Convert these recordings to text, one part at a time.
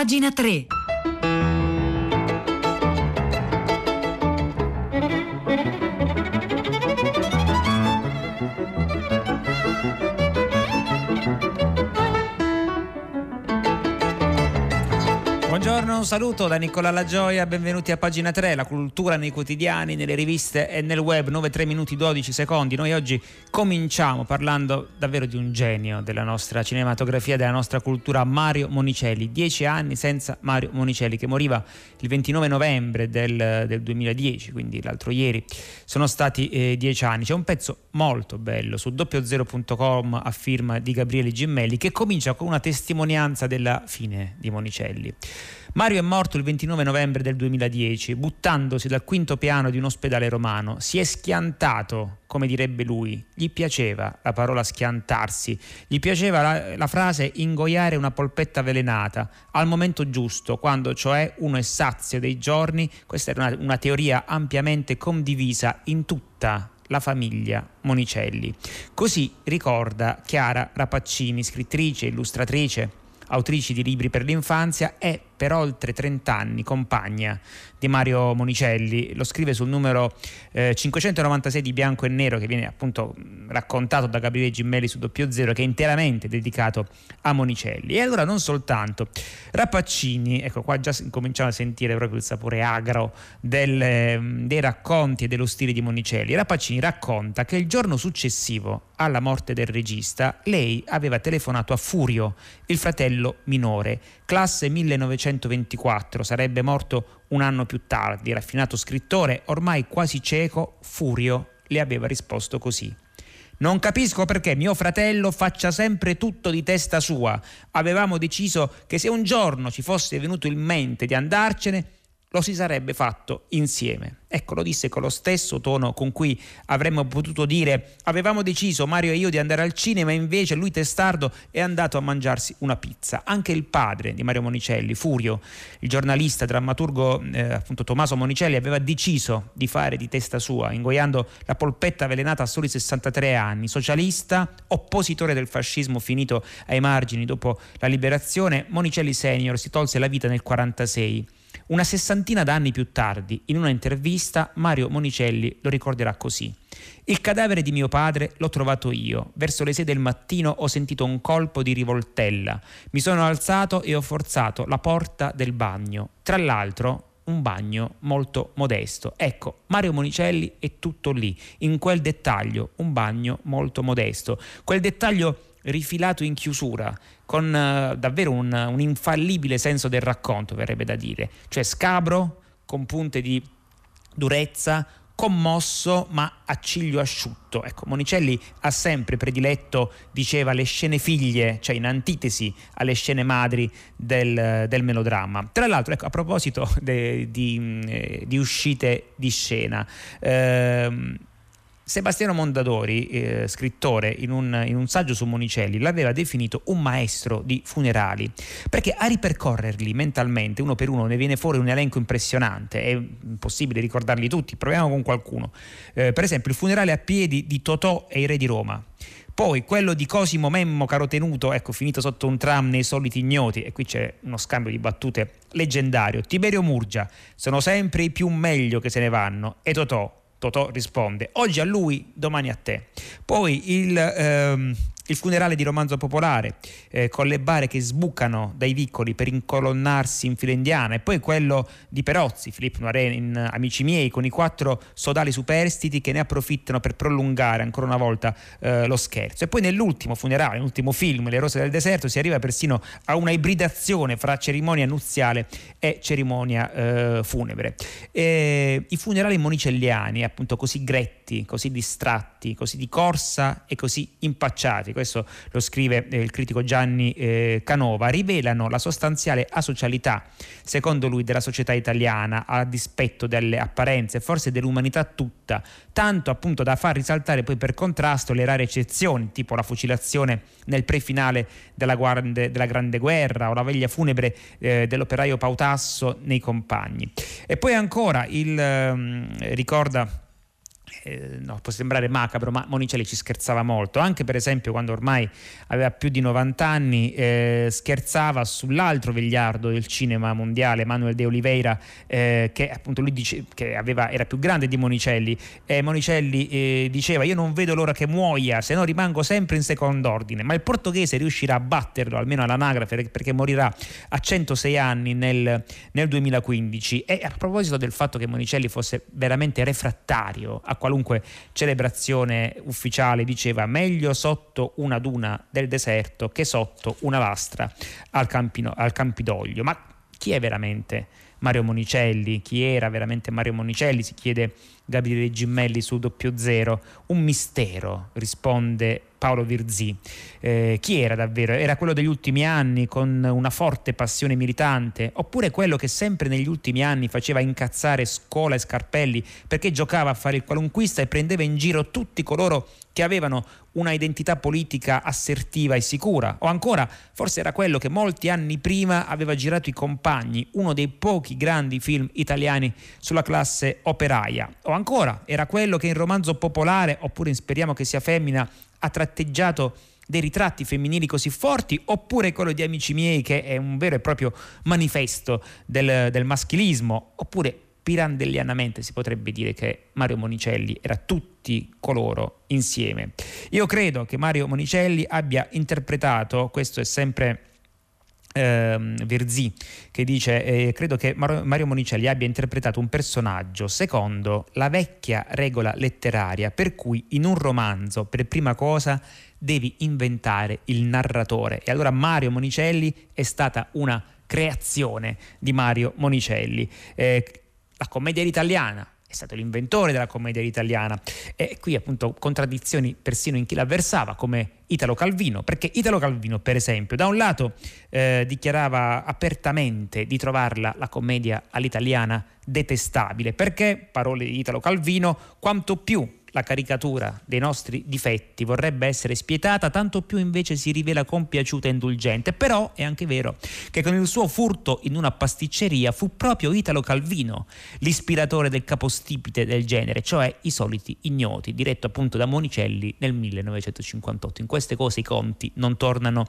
Pagina 3. Un saluto da Nicola Lagioia, benvenuti a pagina 3, la cultura nei quotidiani, nelle riviste e nel web, 9 3 minuti 12 secondi. Noi oggi cominciamo parlando davvero di un genio della nostra cinematografia, della nostra cultura, Mario Monicelli. Dieci anni senza Mario Monicelli, che moriva il 29 novembre del, del 2010, quindi l'altro ieri. Sono stati eh, dieci anni. C'è un pezzo molto bello su doppiozero.com a firma di Gabriele Gimmelli che comincia con una testimonianza della fine di Monicelli. Mario è morto il 29 novembre del 2010, buttandosi dal quinto piano di un ospedale romano. Si è schiantato, come direbbe lui. Gli piaceva la parola schiantarsi, gli piaceva la, la frase ingoiare una polpetta avvelenata al momento giusto, quando cioè uno è sazio dei giorni. Questa era una, una teoria ampiamente condivisa in tutta la famiglia Monicelli. Così ricorda Chiara Rapaccini, scrittrice, illustratrice, autrice di libri per l'infanzia e per oltre 30 anni compagna di Mario Monicelli, lo scrive sul numero eh, 596 di Bianco e Nero che viene appunto raccontato da Gabriele Gimmelli su Doppio Zero che è interamente dedicato a Monicelli. E allora non soltanto, Rappaccini, ecco qua già cominciamo a sentire proprio il sapore agro del, dei racconti e dello stile di Monicelli. Rappaccini racconta che il giorno successivo alla morte del regista lei aveva telefonato a Furio, il fratello minore, classe 1924, sarebbe morto un anno più tardi, raffinato scrittore, ormai quasi cieco, Furio le aveva risposto così. Non capisco perché mio fratello faccia sempre tutto di testa sua. Avevamo deciso che se un giorno ci fosse venuto in mente di andarcene, lo si sarebbe fatto insieme. Ecco, lo disse con lo stesso tono con cui avremmo potuto dire avevamo deciso Mario e io di andare al cinema, invece lui testardo è andato a mangiarsi una pizza. Anche il padre di Mario Monicelli, Furio, il giornalista, drammaturgo eh, appunto Tommaso Monicelli, aveva deciso di fare di testa sua, ingoiando la polpetta avvelenata a soli 63 anni, socialista, oppositore del fascismo finito ai margini dopo la liberazione, Monicelli senior si tolse la vita nel 1946. Una sessantina d'anni più tardi, in una intervista, Mario Monicelli lo ricorderà così. Il cadavere di mio padre l'ho trovato io. Verso le sei del mattino ho sentito un colpo di rivoltella. Mi sono alzato e ho forzato la porta del bagno. Tra l'altro, un bagno molto modesto. Ecco, Mario Monicelli è tutto lì, in quel dettaglio, un bagno molto modesto. Quel dettaglio rifilato in chiusura, con uh, davvero un, un, infallibile senso del racconto, verrebbe da dire, cioè scabro, con punte di durezza, commosso ma a ciglio asciutto. Ecco, Monicelli ha sempre prediletto, diceva, le scene figlie, cioè in antitesi alle scene madri del, del melodramma. Tra l'altro, ecco, a proposito de, di, eh, di, uscite di scena, ehm, Sebastiano Mondadori, eh, scrittore, in un, in un, saggio su Monicelli, l'aveva definito un maestro di funerali, perché a ripercorrerli mentalmente, uno per uno, ne viene fuori un elenco impressionante, è impossibile ricordarli tutti, proviamo con qualcuno. Eh, per esempio il funerale a piedi di Totò e i re di Roma. Poi quello di Cosimo Memmo Carotenuto, ecco, finito sotto un tram nei soliti ignoti, e qui c'è uno scambio di battute leggendario. Tiberio Murgia, sono sempre i più meglio che se ne vanno, e Totò, Totò risponde, oggi a lui, domani a te. Poi il, ehm, il funerale di romanzo popolare, eh, con le bare che sbucano dai vicoli per incolonnarsi in fila indiana, e poi quello di Perozzi, Filippo Noiré in Amici miei, con i quattro sodali superstiti che ne approfittano per prolungare ancora una volta eh, lo scherzo. E poi nell'ultimo funerale, nell'ultimo film, Le rose del deserto, si arriva persino a una ibridazione fra cerimonia nuziale e cerimonia eh, funebre. E I funerali monicelliani, appunto così gretti, così distratti, così di corsa e così impacciati, questo lo scrive eh, il critico Gianni eh, Canova, rivelano la sostanziale asocialità, secondo lui, della società italiana a dispetto delle apparenze forse dell'umanità tutta, tanto appunto da far risaltare poi per contrasto le rare eccezioni, tipo la fucilazione nel prefinale della, guarde, della Grande Guerra o la veglia funebre eh, dell'operaio Pautasso nei compagni. E poi ancora il, eh, ricorda eh, no, può sembrare macabro, ma Monicelli ci scherzava molto, anche per esempio quando ormai aveva più di 90 anni, eh, scherzava sull'altro vegliardo del cinema mondiale, Manuel de Oliveira, eh, che appunto lui dice, che aveva, era più grande di Monicelli, e Monicelli eh, diceva io non vedo l'ora che muoia, se no rimango sempre in secondo ordine, ma il portoghese riuscirà a batterlo, almeno all'anagrafe, perché morirà a 106 anni nel, nel 2015. E a proposito del fatto che Monicelli fosse veramente refrattario a qualunque celebrazione ufficiale diceva meglio sotto una duna del deserto che sotto una lastra al, Campino, al Campidoglio. Ma chi è veramente Mario Monicelli? Chi era veramente Mario Monicelli? Si chiede Gabriele Gimmelli su doppio zero. Un mistero, risponde Paolo Virzì. Eh, chi era davvero? Era quello degli ultimi anni con una forte passione militante oppure quello che sempre negli ultimi anni faceva incazzare Scola e Scarpelli perché giocava a fare il qualunquista e prendeva in giro tutti coloro che avevano una identità politica assertiva e sicura, o ancora forse era quello che molti anni prima aveva girato I Compagni, uno dei pochi grandi film italiani sulla classe operaia, o ancora era quello che in romanzo popolare, oppure Speriamo che sia femmina, ha tratteggiato dei ritratti femminili così forti, oppure quello di Amici miei che è un vero e proprio manifesto del, del maschilismo, oppure pirandellianamente si potrebbe dire che Mario Monicelli era tutti coloro insieme. Io credo che Mario Monicelli abbia interpretato, questo è sempre eh, Verzì che dice eh, credo che Mario Monicelli abbia interpretato un personaggio secondo la vecchia regola letteraria per cui in un romanzo per prima cosa devi inventare il narratore e allora Mario Monicelli è stata una creazione di Mario Monicelli. Eh, la commedia italiana è stato l'inventore della commedia italiana. E qui appunto contraddizioni persino in chi l'avversava come Italo Calvino, perché Italo Calvino per esempio da un lato eh, dichiarava apertamente di trovarla la commedia all'italiana detestabile, perché, parole di Italo Calvino, quanto più la caricatura dei nostri difetti vorrebbe essere spietata, tanto più invece si rivela compiaciuta e indulgente. Però è anche vero che con il suo furto in una pasticceria fu proprio Italo Calvino l'ispiratore del capostipite del genere, cioè i soliti ignoti, diretto appunto da Monicelli nel 1958. In queste cose i conti non tornano,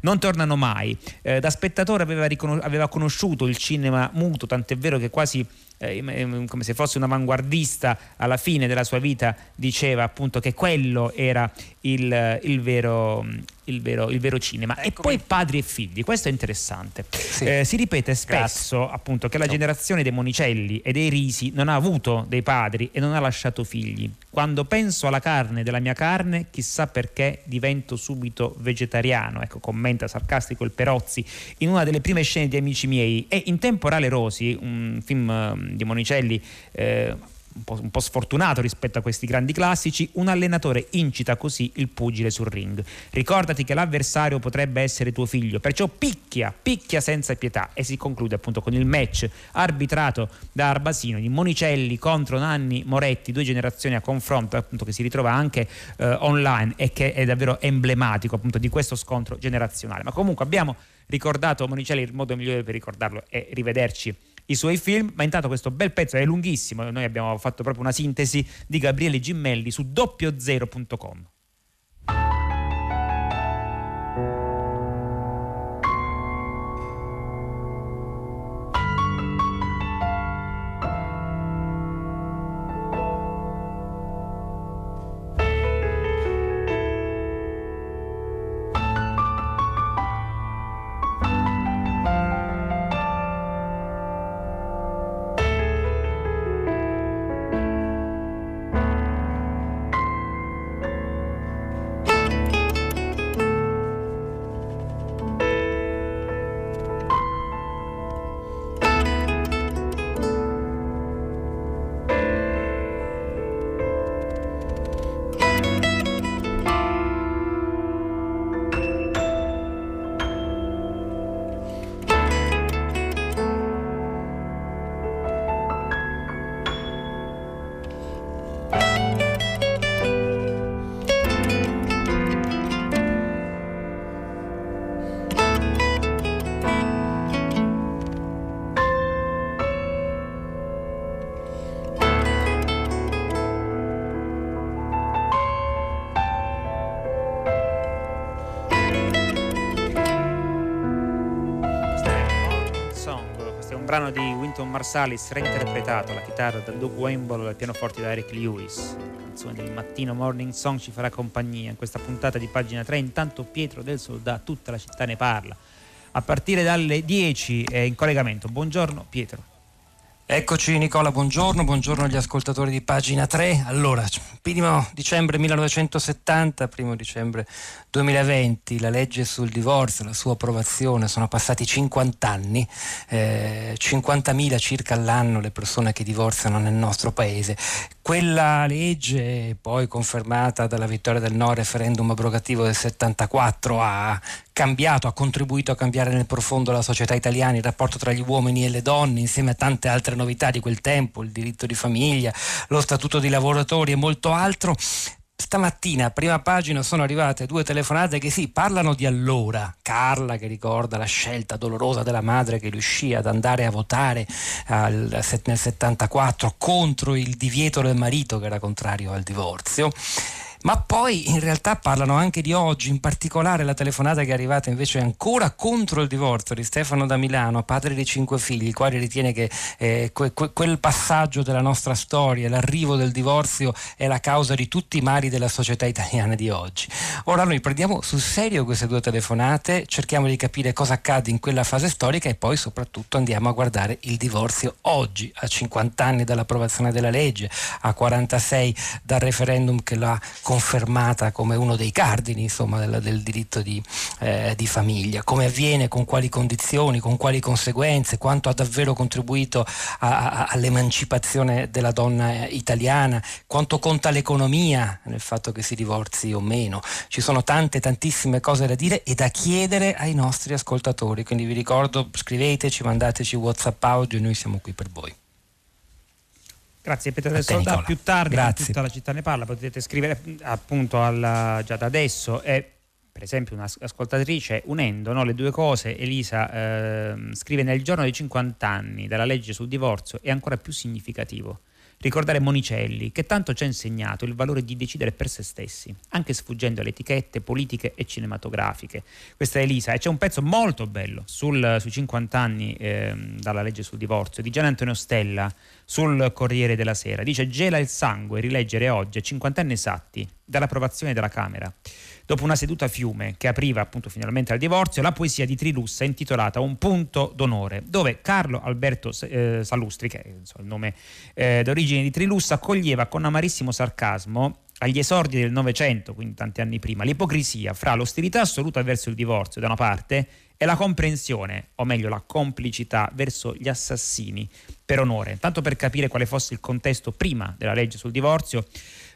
non tornano mai. Eh, da spettatore aveva, riconos- aveva conosciuto il cinema muto, tant'è vero che quasi eh, come se fosse un avanguardista alla fine della sua vita diceva appunto che quello era il, il, vero, il, vero, il vero, cinema. Ecco e poi padri e figli questo è interessante. Sì. eh, si ripete spesso Grazie. appunto che la generazione dei Monicelli e dei Risi non ha avuto dei padri e non ha lasciato figli. Quando penso alla carne della mia carne chissà perché divento subito vegetariano. Ecco commenta sarcastico il Perozzi in una delle prime scene di Amici miei. E in Temporale Rosi un film di Monicelli eh, un po', un po', sfortunato rispetto a questi grandi classici, un allenatore incita così il pugile sul ring. Ricordati che l'avversario potrebbe essere tuo figlio, perciò picchia, picchia senza pietà e si conclude appunto con il match arbitrato da Arbasino di Monicelli contro Nanni Moretti, due generazioni a confronto appunto che si ritrova anche eh, online e che è davvero emblematico appunto di questo scontro generazionale. Ma comunque abbiamo ricordato Monicelli, il modo migliore per ricordarlo è rivederci i suoi film, ma intanto questo bel pezzo è lunghissimo, noi abbiamo fatto proprio una sintesi di Gabriele Gimmelli su doppiozero.com. Questo è un brano di Winton Marsalis reinterpretato alla chitarra da Doug Wimble e al pianoforte da Eric Lewis. La canzone del mattino Morning Song ci farà compagnia in questa puntata di pagina 3. Intanto Pietro del Soldato, tutta la città ne parla. A partire dalle 10 è in collegamento. Buongiorno Pietro. Eccoci Nicola, buongiorno, buongiorno agli ascoltatori di pagina 3. Allora, primo dicembre 1970, primo dicembre 2020, la legge sul divorzio, la sua approvazione, sono passati 50 anni, eh, 50.000 circa all'anno le persone che divorziano nel nostro paese. Quella legge, poi confermata dalla vittoria del no referendum abrogativo del 74, ha cambiato, ha contribuito a cambiare nel profondo la società italiana, il rapporto tra gli uomini e le donne, insieme a tante altre novità di quel tempo, il diritto di famiglia, lo statuto di lavoratori e molto altro. Stamattina, prima pagina, sono arrivate due telefonate che sì, parlano di allora. Carla che ricorda la scelta dolorosa della madre che riuscì ad andare a votare al, nel 74 contro il divieto del marito che era contrario al divorzio ma poi in realtà parlano anche di oggi, in particolare la telefonata che è arrivata invece ancora contro il divorzio di Stefano da Milano, padre di cinque figli, il quale ritiene che eh, que- que- quel passaggio della nostra storia, l'arrivo del divorzio è la causa di tutti i mali della società italiana di oggi. Ora noi prendiamo sul serio queste due telefonate, cerchiamo di capire cosa accade in quella fase storica e poi soprattutto andiamo a guardare il divorzio oggi, a 50 anni dall'approvazione della legge, a 46 dal referendum che l'ha confermata come uno dei cardini insomma, del, del, diritto di, eh, di, famiglia, come avviene, con quali condizioni, con quali conseguenze, quanto ha davvero contribuito a, a, all'emancipazione della donna italiana, quanto conta l'economia nel fatto che si divorzi o meno. Ci sono tante, tantissime cose da dire e da chiedere ai nostri ascoltatori, quindi vi ricordo scriveteci, mandateci Whatsapp audio, noi siamo qui per voi. Grazie Pietro del Soldato, più tardi Grazie. tutta la città ne parla, potete scrivere appunto alla, già da adesso. E per esempio un'ascoltatrice unendo no, le due cose, Elisa eh, scrive nel giorno dei 50 anni della legge sul divorzio è ancora più significativo ricordare Monicelli, che tanto ci ha insegnato il valore di decidere per se stessi, anche sfuggendo alle etichette politiche e cinematografiche. Questa è Elisa e c'è un pezzo molto bello sul, sui 50 anni eh, dalla legge sul divorzio di Gian Antonio Stella sul Corriere della Sera. Dice gela il sangue rileggere oggi, a 50 anni esatti, dall'approvazione della Camera dopo una seduta fiume che apriva appunto finalmente al divorzio, la poesia di Trilussa intitolata Un punto d'onore, dove Carlo Alberto eh, Salustri, che è il nome eh, d'origine di Trilussa, accoglieva con amarissimo sarcasmo agli esordi del Novecento, quindi tanti anni prima, l'ipocrisia fra l'ostilità assoluta verso il divorzio da una parte e la comprensione, o meglio la complicità verso gli assassini per onore. Tanto per capire quale fosse il contesto prima della legge sul divorzio,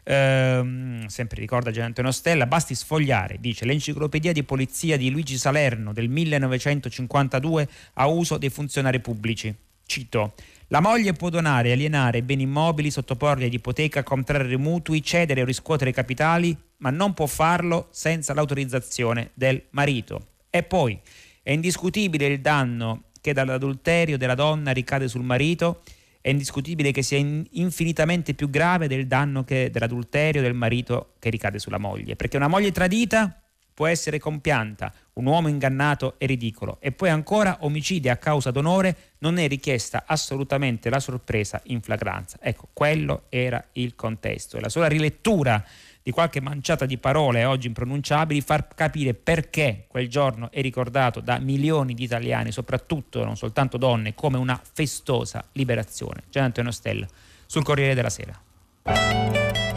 ehm, sempre ricorda Gian Antonio Stella, basti sfogliare, dice, l'enciclopedia di polizia di Luigi Salerno del 1952 a uso dei funzionari pubblici. Cito, la moglie può donare, alienare beni immobili, sottoporli ad ipoteca, contrarre mutui, cedere o riscuotere capitali, ma non può farlo senza l'autorizzazione del marito. E poi è indiscutibile il danno che dall'adulterio della donna ricade sul marito è indiscutibile che sia infinitamente più grave del danno che dell'adulterio del marito che ricade sulla moglie, perché una moglie tradita può essere compianta, un uomo ingannato è ridicolo. E poi ancora omicidio a causa d'onore non è richiesta assolutamente la sorpresa in flagranza. Ecco, quello era il contesto. E la sola rilettura di qualche manciata di parole oggi impronunciabili, far capire perché quel giorno è ricordato da milioni di italiani, soprattutto non soltanto donne, come una festosa liberazione. Gian Antonio Stella sul Corriere della Sera.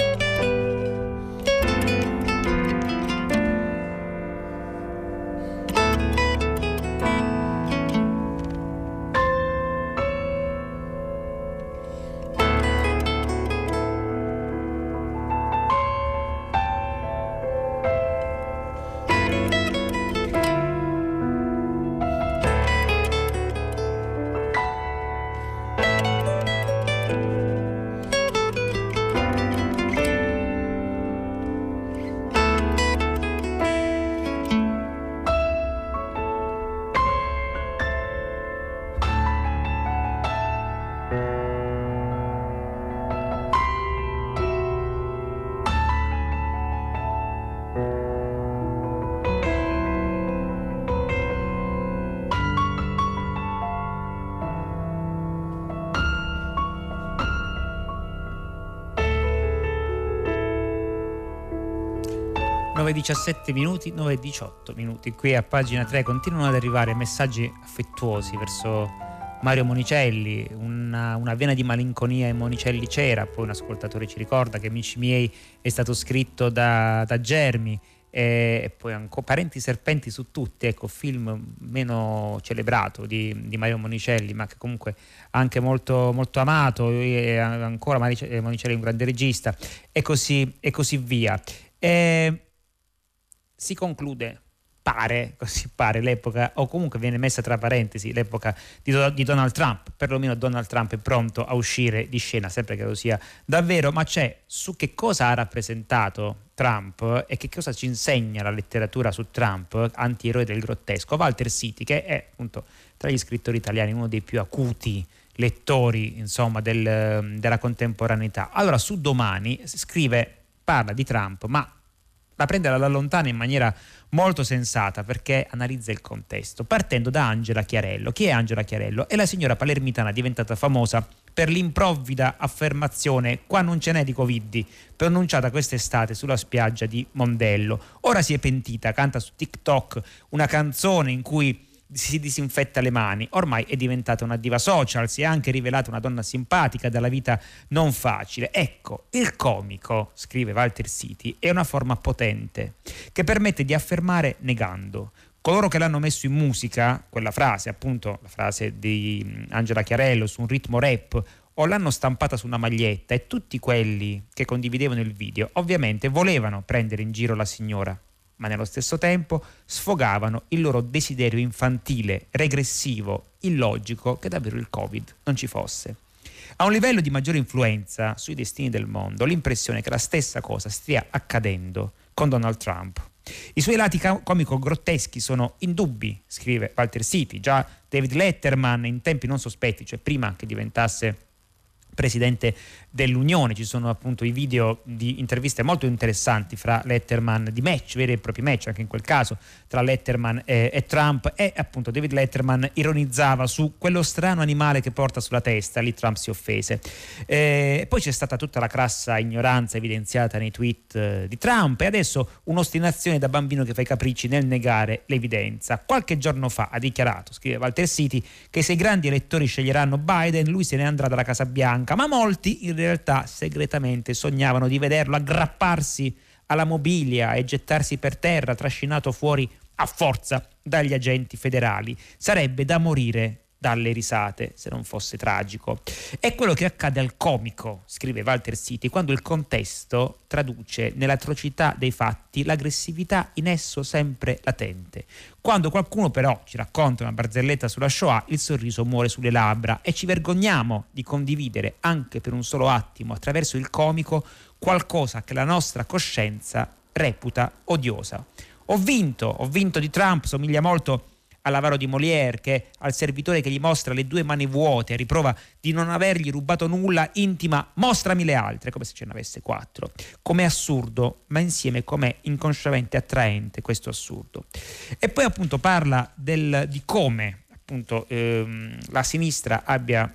9.17 minuti, 9.18 minuti. Qui a pagina 3 continuano ad arrivare messaggi affettuosi verso Mario Monicelli, una, una, vena di malinconia in Monicelli c'era, poi un ascoltatore ci ricorda che Amici miei è stato scritto da, da Germi e poi ancora Parenti Serpenti su tutti, ecco, film meno celebrato di, di Mario Monicelli, ma che comunque anche molto, molto amato, e ancora Monicelli è un grande regista, e così, e così via. E si conclude pare, così pare, l'epoca, o comunque viene messa tra parentesi l'epoca di, di, Donald Trump, perlomeno Donald Trump è pronto a uscire di scena, sempre che lo sia davvero, ma c'è su che cosa ha rappresentato Trump e che cosa ci insegna la letteratura su Trump, antieroe del grottesco, Walter City, che è appunto tra gli scrittori italiani uno dei più acuti lettori insomma, del, della contemporaneità. Allora su Domani scrive, parla di Trump, ma la prende alla lontana in maniera molto sensata perché analizza il contesto, partendo da Angela Chiarello. Chi è Angela Chiarello? È la signora palermitana diventata famosa per l'improvvida affermazione qua non ce n'è di Covid pronunciata quest'estate sulla spiaggia di Mondello. Ora si è pentita, canta su TikTok una canzone in cui si disinfetta le mani. Ormai è diventata una diva social, si è anche rivelata una donna simpatica dalla vita non facile. Ecco, il comico, scrive Walter City, è una forma potente che permette di affermare negando. Coloro che l'hanno messo in musica, quella frase, appunto, la frase di mm, Angela Chiarello su un ritmo rap, o l'hanno stampata su una maglietta e tutti quelli che condividevano il video ovviamente volevano prendere in giro la signora ma nello stesso tempo sfogavano il loro desiderio infantile, regressivo, illogico che davvero il Covid non ci fosse. A un livello di maggiore influenza sui destini del mondo, l'impressione che la stessa cosa stia accadendo con Donald Trump. I suoi lati comico-grotteschi sono indubbi, scrive Walter City. Già David Letterman, in tempi non sospetti, cioè prima che diventasse presidente dell'Unione. Ci sono appunto i video di interviste molto interessanti fra Letterman, di match, veri e propri match anche in quel caso, tra Letterman e, e Trump e appunto David Letterman ironizzava su quello strano animale che porta sulla testa, lì Trump si offese. Eh, poi c'è stata tutta la crassa ignoranza evidenziata nei tweet eh, di Trump e adesso un'ostinazione da bambino che fa i capricci nel negare l'evidenza. Qualche giorno fa ha dichiarato, scrive Walter City, che se i grandi elettori sceglieranno Biden lui se ne andrà dalla Casa Bianca, ma molti in realtà segretamente sognavano di vederlo aggrapparsi alla mobilia e gettarsi per terra, trascinato fuori a forza dagli agenti federali. Sarebbe da morire dalle risate, se non fosse tragico. È quello che accade al comico, scrive Walter City, quando il contesto traduce nell'atrocità dei fatti l'aggressività in esso sempre latente. Quando qualcuno però ci racconta una barzelletta sulla Shoah, il sorriso muore sulle labbra e ci vergogniamo di condividere anche per un solo attimo attraverso il comico qualcosa che la nostra coscienza reputa odiosa. Ho vinto, ho vinto di Trump, somiglia molto all'avaro di Molière che al servitore che gli mostra le due mani vuote riprova di non avergli rubato nulla intima mostrami le altre come se ce ne avesse quattro. Com'è assurdo ma insieme com'è inconsciamente attraente questo assurdo. E poi appunto parla del, di come appunto ehm, la sinistra abbia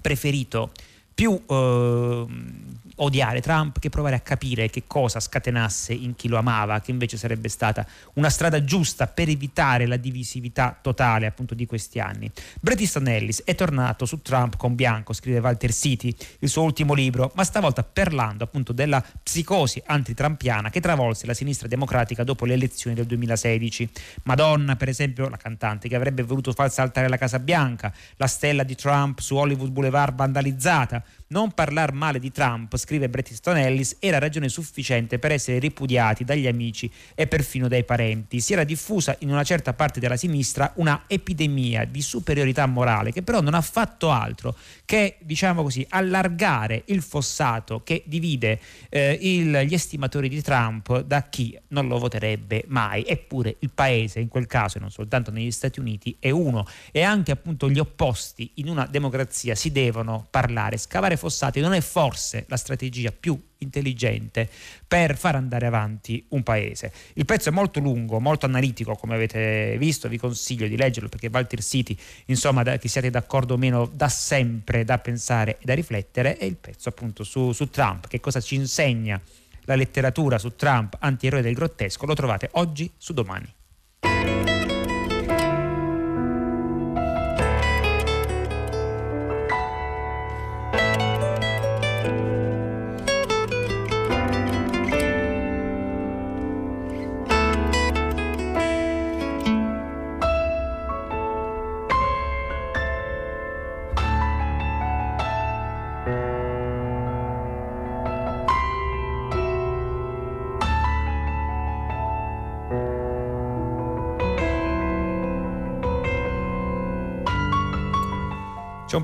preferito più ehm, odiare Trump che provare a capire che cosa scatenasse in chi lo amava, che invece sarebbe stata una strada giusta per evitare la divisività totale appunto di questi anni. Bret Easton Ellis è tornato su Trump con Bianco, scrive Walter City, il suo ultimo libro, ma stavolta parlando appunto della psicosi antitrampiana che travolse la sinistra democratica dopo le elezioni del 2016. Madonna, per esempio, la cantante che avrebbe voluto far saltare la Casa Bianca, la stella di Trump su Hollywood Boulevard vandalizzata, non parlare male di Trump, scrive Bret Easton Ellis, era ragione sufficiente per essere ripudiati dagli amici e perfino dai parenti. Si era diffusa in una certa parte della sinistra una epidemia di superiorità morale che però non ha fatto altro che, diciamo così, allargare il fossato che divide eh, il, gli estimatori di Trump da chi non lo voterebbe mai. Eppure il paese, in quel caso, e non soltanto negli Stati Uniti, è uno e anche appunto gli opposti in una democrazia si devono parlare, scavare fossati non è forse la strategia più intelligente per far andare avanti un paese. Il pezzo è molto lungo, molto analitico, come avete visto, vi consiglio di leggerlo perché Walter City, insomma, da, che siate d'accordo o meno, da sempre da pensare e da riflettere, e il pezzo appunto su, su Trump, che cosa ci insegna la letteratura su Trump, antieroe del grottesco, lo trovate oggi su domani.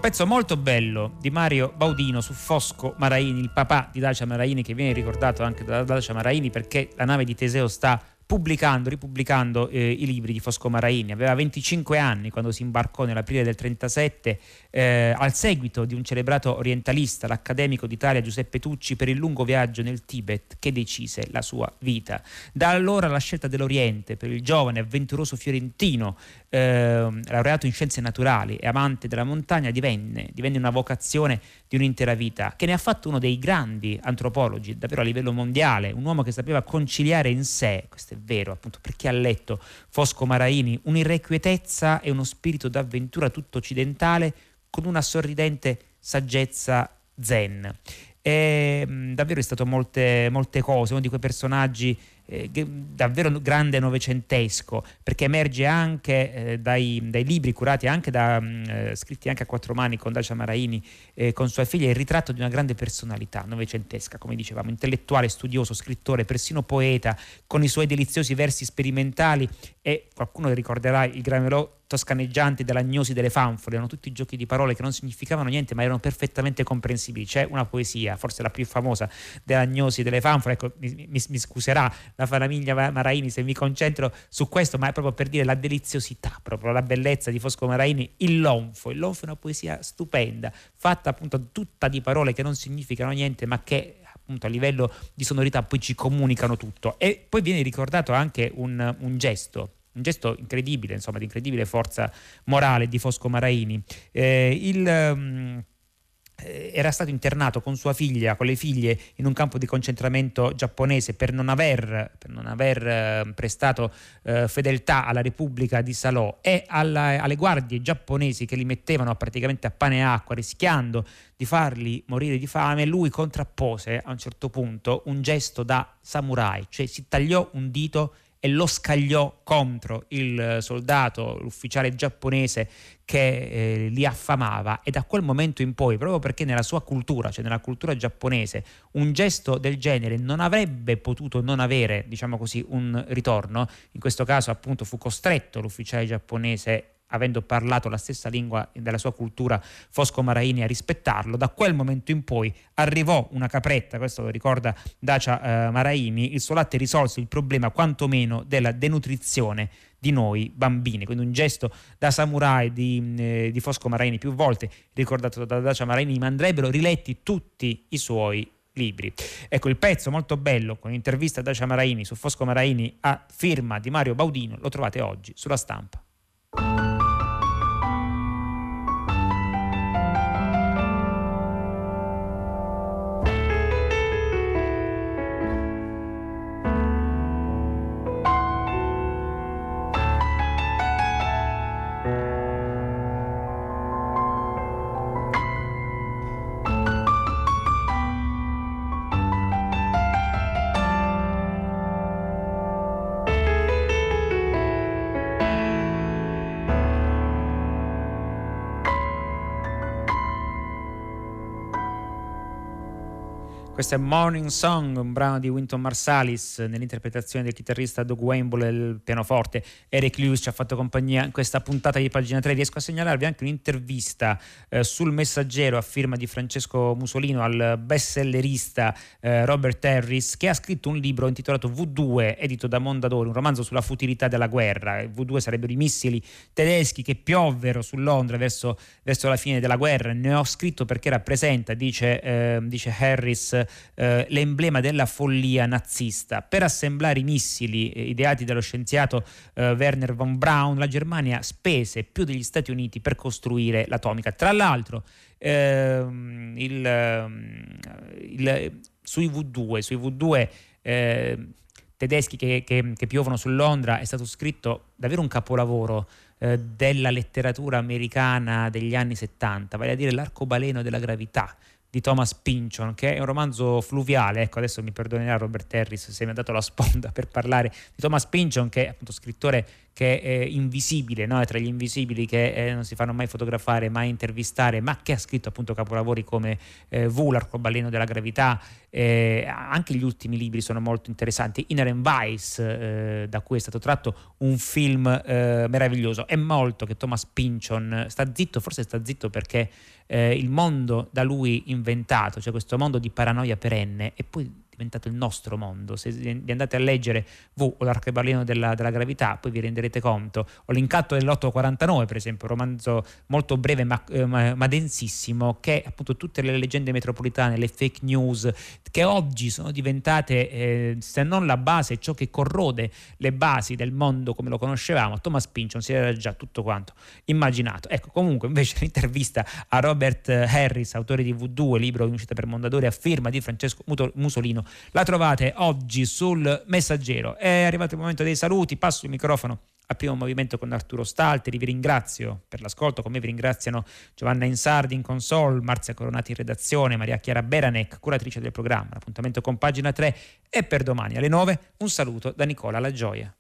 Pezzo molto bello di Mario Baudino su Fosco Maraini, il papà di Dacia Maraini, che viene ricordato anche da Dacia Maraini perché la nave di Teseo sta pubblicando, ripubblicando eh, i libri di Fosco Maraini. Aveva 25 anni quando si imbarcò nell'aprile del 37 eh, al seguito di un celebrato orientalista, l'accademico d'Italia Giuseppe Tucci, per il lungo viaggio nel Tibet che decise la sua vita. Da allora la scelta dell'Oriente per il giovane avventuroso fiorentino, eh, laureato in scienze naturali e amante della montagna, divenne, divenne una vocazione di un'intera vita, che ne ha fatto uno dei grandi antropologi davvero a livello mondiale, un uomo che sapeva conciliare in sé, questo è vero appunto perché ha letto Fosco Maraini, un'irrequietezza e uno spirito d'avventura tutto occidentale con una sorridente saggezza zen. E, mh, davvero è stato molte, molte cose, uno di quei personaggi eh, davvero grande novecentesco, perché emerge anche eh, dai, dai, libri curati anche da, mh, mm, eh, scritti anche a quattro mani con Dacia Maraini, eh, con sua figlia, il ritratto di una grande personalità novecentesca, come dicevamo, intellettuale, studioso, scrittore, persino poeta, con i suoi deliziosi versi sperimentali e qualcuno ricorderà il gramerò toscaneggianti dell'agnosi delle fanfole, erano tutti giochi di parole che non significavano niente ma erano perfettamente comprensibili. C'è una poesia, forse la più famosa, dell'agnosi delle fanfole, ecco, mi, mi, mi scuserà la famiglia Maraini se mi concentro su questo, ma è proprio per dire la deliziosità, proprio la bellezza di Fosco Maraini, il Lonfo. Il Lonfo è una poesia stupenda, fatta appunto tutta di parole che non significano niente, ma che appunto a livello di sonorità poi ci comunicano tutto. E poi viene ricordato anche un, un gesto un gesto incredibile, insomma, di incredibile forza morale di Fosco Maraini. Eh, il, um, era stato internato con sua figlia, con le figlie, in un campo di concentramento giapponese per non aver, per non aver eh, prestato eh, fedeltà alla Repubblica di Salò e alla, alle guardie giapponesi che li mettevano praticamente a pane e acqua, rischiando di farli morire di fame, lui contrappose a un certo punto un gesto da samurai, cioè si tagliò un dito e lo scagliò contro il soldato, l'ufficiale giapponese che eh, li affamava. E da quel momento in poi, proprio perché nella sua cultura, cioè nella cultura giapponese, un gesto del genere non avrebbe potuto non avere, diciamo così, un ritorno, in questo caso appunto fu costretto l'ufficiale giapponese avendo parlato la stessa lingua della sua cultura, Fosco Maraini a rispettarlo. Da quel momento in poi arrivò una capretta, questo lo ricorda Dacia eh, Maraini, il suo latte risolse il problema quantomeno della denutrizione di noi bambini, quindi un gesto da samurai di, eh, di Fosco Maraini più volte ricordato da Dacia Maraini, ma andrebbero riletti tutti i suoi libri. Ecco il pezzo molto bello con l'intervista a Dacia Maraini su Fosco Maraini a firma di Mario Baudino, lo trovate oggi sulla stampa. Questo è Morning Song, un brano di Winton Marsalis nell'interpretazione del chitarrista Doug Wemble il pianoforte. Eric Lewis ci ha fatto compagnia in questa puntata di pagina 3. Riesco a segnalarvi anche un'intervista eh, sul Messaggero a firma di Francesco Musolino al bestsellerista eh, Robert Harris che ha scritto un libro intitolato V2, edito da Mondadori, un romanzo sulla futilità della guerra. V2 sarebbero i missili tedeschi che piovvero su Londra verso, verso la fine della guerra. Ne ho scritto perché rappresenta, dice, eh, dice Harris, eh, l'emblema della follia nazista. Per assemblare i missili eh, ideati dallo scienziato eh, Werner von Braun, la Germania spese più degli Stati Uniti per costruire l'atomica. Tra l'altro, ehm, il, ehm, il sui V2, sui V2 eh, tedeschi che, che, che, piovono su Londra è stato scritto davvero un capolavoro eh, della letteratura americana degli anni 70, vale a dire l'arcobaleno della gravità di Thomas Pynchon, che è un romanzo fluviale. Ecco, adesso mi perdonerà Robert Harris se mi ha dato la sponda per parlare di Thomas Pynchon, che è appunto scrittore che è invisibile, no? è tra gli invisibili che eh, non si fanno mai fotografare, mai intervistare, ma che ha scritto appunto capolavori come eh, V, l'arcobaleno della gravità, eh, anche gli ultimi libri sono molto interessanti, Inherent Vice, eh, da cui è stato tratto un film eh, meraviglioso. È molto che Thomas Pynchon sta zitto, forse sta zitto perché eh, il mondo da lui inventato, cioè questo mondo di paranoia perenne, e poi diventato il nostro mondo. Se vi andate a leggere V o l'arcobaleno della, della, gravità, poi vi renderete conto. O l'incatto dell'849, per esempio, un romanzo molto breve ma, eh, ma, densissimo, che appunto tutte le leggende metropolitane, le fake news, che oggi sono diventate, eh, se non la base, ciò che corrode le basi del mondo come lo conoscevamo, Thomas Pynchon si era già tutto quanto immaginato. Ecco, comunque invece l'intervista a Robert Harris, autore di V2, libro in uscita per Mondadori, a firma di Francesco Musolino, la trovate oggi sul Messaggero. È arrivato il momento dei saluti, passo il microfono al primo movimento con Arturo Stalteri. Vi ringrazio per l'ascolto, come vi ringraziano Giovanna Insardi in console, Marzia Coronati in redazione, Maria Chiara Beranec, curatrice del programma. L'appuntamento con pagina 3 è per domani alle 9. Un saluto da Nicola La Gioia.